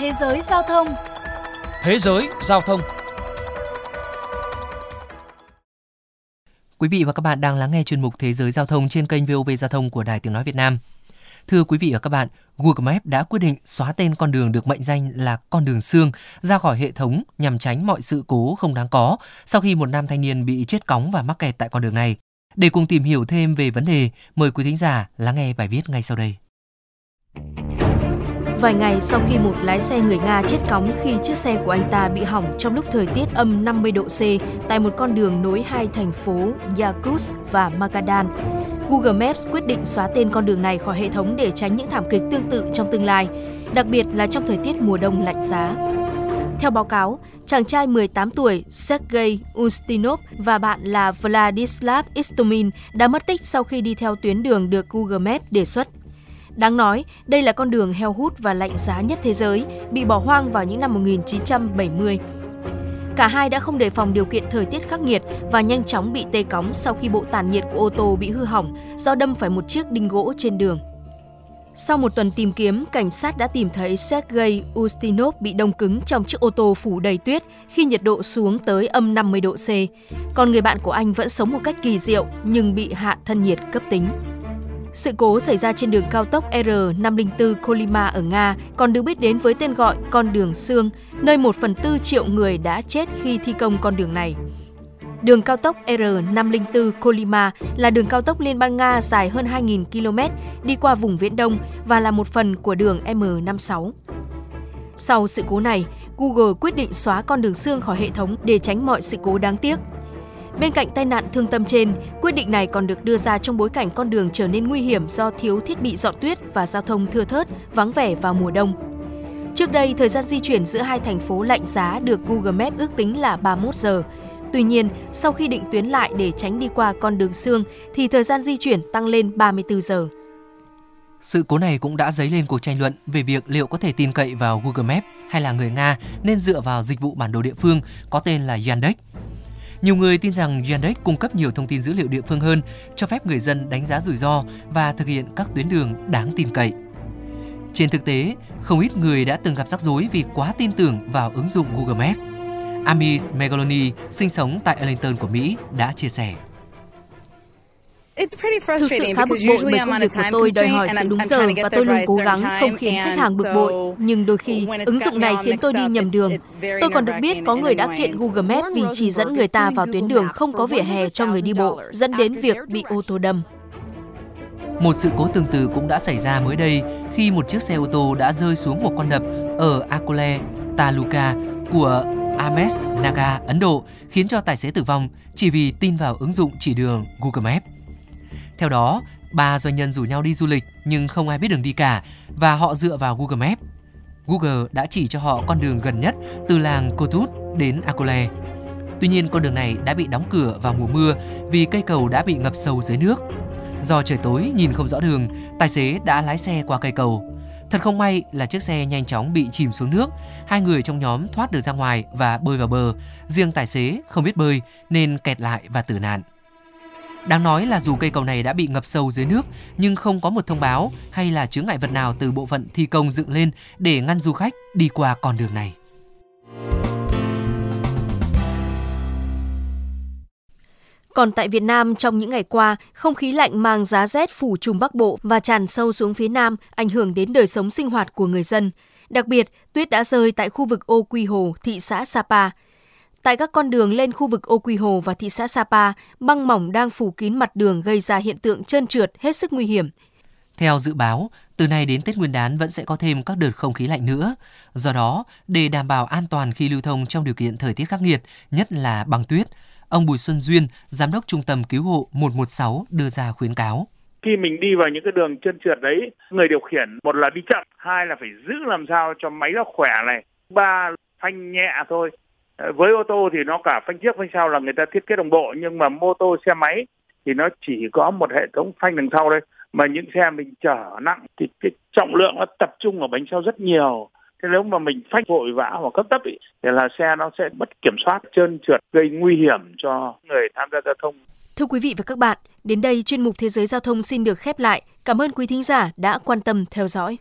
Thế giới giao thông Thế giới giao thông Quý vị và các bạn đang lắng nghe chuyên mục Thế giới giao thông trên kênh VOV Giao thông của Đài Tiếng Nói Việt Nam. Thưa quý vị và các bạn, Google Maps đã quyết định xóa tên con đường được mệnh danh là con đường xương ra khỏi hệ thống nhằm tránh mọi sự cố không đáng có sau khi một nam thanh niên bị chết cóng và mắc kẹt tại con đường này. Để cùng tìm hiểu thêm về vấn đề, mời quý thính giả lắng nghe bài viết ngay sau đây. Vài ngày sau khi một lái xe người Nga chết cóng khi chiếc xe của anh ta bị hỏng trong lúc thời tiết âm 50 độ C tại một con đường nối hai thành phố Yakutsk và Magadan, Google Maps quyết định xóa tên con đường này khỏi hệ thống để tránh những thảm kịch tương tự trong tương lai, đặc biệt là trong thời tiết mùa đông lạnh giá. Theo báo cáo, chàng trai 18 tuổi Sergei Ustinov và bạn là Vladislav Istomin đã mất tích sau khi đi theo tuyến đường được Google Maps đề xuất. Đáng nói, đây là con đường heo hút và lạnh giá nhất thế giới, bị bỏ hoang vào những năm 1970. Cả hai đã không đề phòng điều kiện thời tiết khắc nghiệt và nhanh chóng bị tê cóng sau khi bộ tản nhiệt của ô tô bị hư hỏng do đâm phải một chiếc đinh gỗ trên đường. Sau một tuần tìm kiếm, cảnh sát đã tìm thấy Sergei Ustinov bị đông cứng trong chiếc ô tô phủ đầy tuyết khi nhiệt độ xuống tới âm 50 độ C. Còn người bạn của anh vẫn sống một cách kỳ diệu nhưng bị hạ thân nhiệt cấp tính. Sự cố xảy ra trên đường cao tốc R504 Kolyma ở Nga còn được biết đến với tên gọi con đường xương, nơi 1 phần 4 triệu người đã chết khi thi công con đường này. Đường cao tốc R504 Kolyma là đường cao tốc liên bang Nga dài hơn 2.000 km đi qua vùng Viễn Đông và là một phần của đường M56. Sau sự cố này, Google quyết định xóa con đường xương khỏi hệ thống để tránh mọi sự cố đáng tiếc. Bên cạnh tai nạn thương tâm trên, quyết định này còn được đưa ra trong bối cảnh con đường trở nên nguy hiểm do thiếu thiết bị dọn tuyết và giao thông thưa thớt, vắng vẻ vào mùa đông. Trước đây, thời gian di chuyển giữa hai thành phố lạnh giá được Google Maps ước tính là 31 giờ. Tuy nhiên, sau khi định tuyến lại để tránh đi qua con đường xương thì thời gian di chuyển tăng lên 34 giờ. Sự cố này cũng đã dấy lên cuộc tranh luận về việc liệu có thể tin cậy vào Google Maps hay là người Nga nên dựa vào dịch vụ bản đồ địa phương có tên là Yandex nhiều người tin rằng Yandex cung cấp nhiều thông tin dữ liệu địa phương hơn, cho phép người dân đánh giá rủi ro và thực hiện các tuyến đường đáng tin cậy. Trên thực tế, không ít người đã từng gặp rắc rối vì quá tin tưởng vào ứng dụng Google Maps. Amis Megaloni, sinh sống tại Arlington của Mỹ, đã chia sẻ. Thực sự khá bực bội bởi công việc của tôi đòi hỏi sự đúng giờ và tôi luôn cố gắng không khiến khách hàng bực bội. Nhưng đôi khi, ứng dụng này khiến tôi đi nhầm đường. Tôi còn được biết có người đã kiện Google Maps vì chỉ dẫn người ta vào tuyến đường không có vỉa hè cho người đi bộ, dẫn đến việc bị ô tô đâm. Một sự cố tương tự cũng đã xảy ra mới đây khi một chiếc xe ô tô đã rơi xuống một con đập ở Akole, Taluka của Ames Naga, Ấn Độ, khiến cho tài xế tử vong chỉ vì tin vào ứng dụng chỉ đường Google Maps. Theo đó, ba doanh nhân rủ nhau đi du lịch nhưng không ai biết đường đi cả và họ dựa vào Google Maps. Google đã chỉ cho họ con đường gần nhất từ làng Kotut đến Akole. Tuy nhiên con đường này đã bị đóng cửa vào mùa mưa vì cây cầu đã bị ngập sâu dưới nước. Do trời tối nhìn không rõ đường, tài xế đã lái xe qua cây cầu. Thật không may là chiếc xe nhanh chóng bị chìm xuống nước, hai người trong nhóm thoát được ra ngoài và bơi vào bờ, riêng tài xế không biết bơi nên kẹt lại và tử nạn. Đáng nói là dù cây cầu này đã bị ngập sâu dưới nước nhưng không có một thông báo hay là chướng ngại vật nào từ bộ phận thi công dựng lên để ngăn du khách đi qua con đường này. Còn tại Việt Nam, trong những ngày qua, không khí lạnh mang giá rét phủ trùm Bắc Bộ và tràn sâu xuống phía Nam, ảnh hưởng đến đời sống sinh hoạt của người dân. Đặc biệt, tuyết đã rơi tại khu vực Ô Quy Hồ, thị xã Sapa. Tại các con đường lên khu vực Ô Quy Hồ và thị xã Sapa, băng mỏng đang phủ kín mặt đường gây ra hiện tượng trơn trượt hết sức nguy hiểm. Theo dự báo, từ nay đến Tết Nguyên đán vẫn sẽ có thêm các đợt không khí lạnh nữa. Do đó, để đảm bảo an toàn khi lưu thông trong điều kiện thời tiết khắc nghiệt, nhất là băng tuyết, ông Bùi Xuân Duyên, Giám đốc Trung tâm Cứu hộ 116 đưa ra khuyến cáo khi mình đi vào những cái đường chân trượt đấy người điều khiển một là đi chậm hai là phải giữ làm sao cho máy nó khỏe này ba phanh nhẹ thôi Ờ, với ô tô thì nó cả phanh trước phanh sau là người ta thiết kế đồng bộ nhưng mà mô tô xe máy thì nó chỉ có một hệ thống phanh đằng sau đây mà những xe mình chở nặng thì cái trọng lượng nó tập trung ở bánh sau rất nhiều thế nếu mà mình phanh vội vã hoặc cấp tấp ý, thì là xe nó sẽ mất kiểm soát trơn trượt gây nguy hiểm cho người tham gia giao thông Thưa quý vị và các bạn, đến đây chuyên mục Thế giới Giao thông xin được khép lại. Cảm ơn quý thính giả đã quan tâm theo dõi.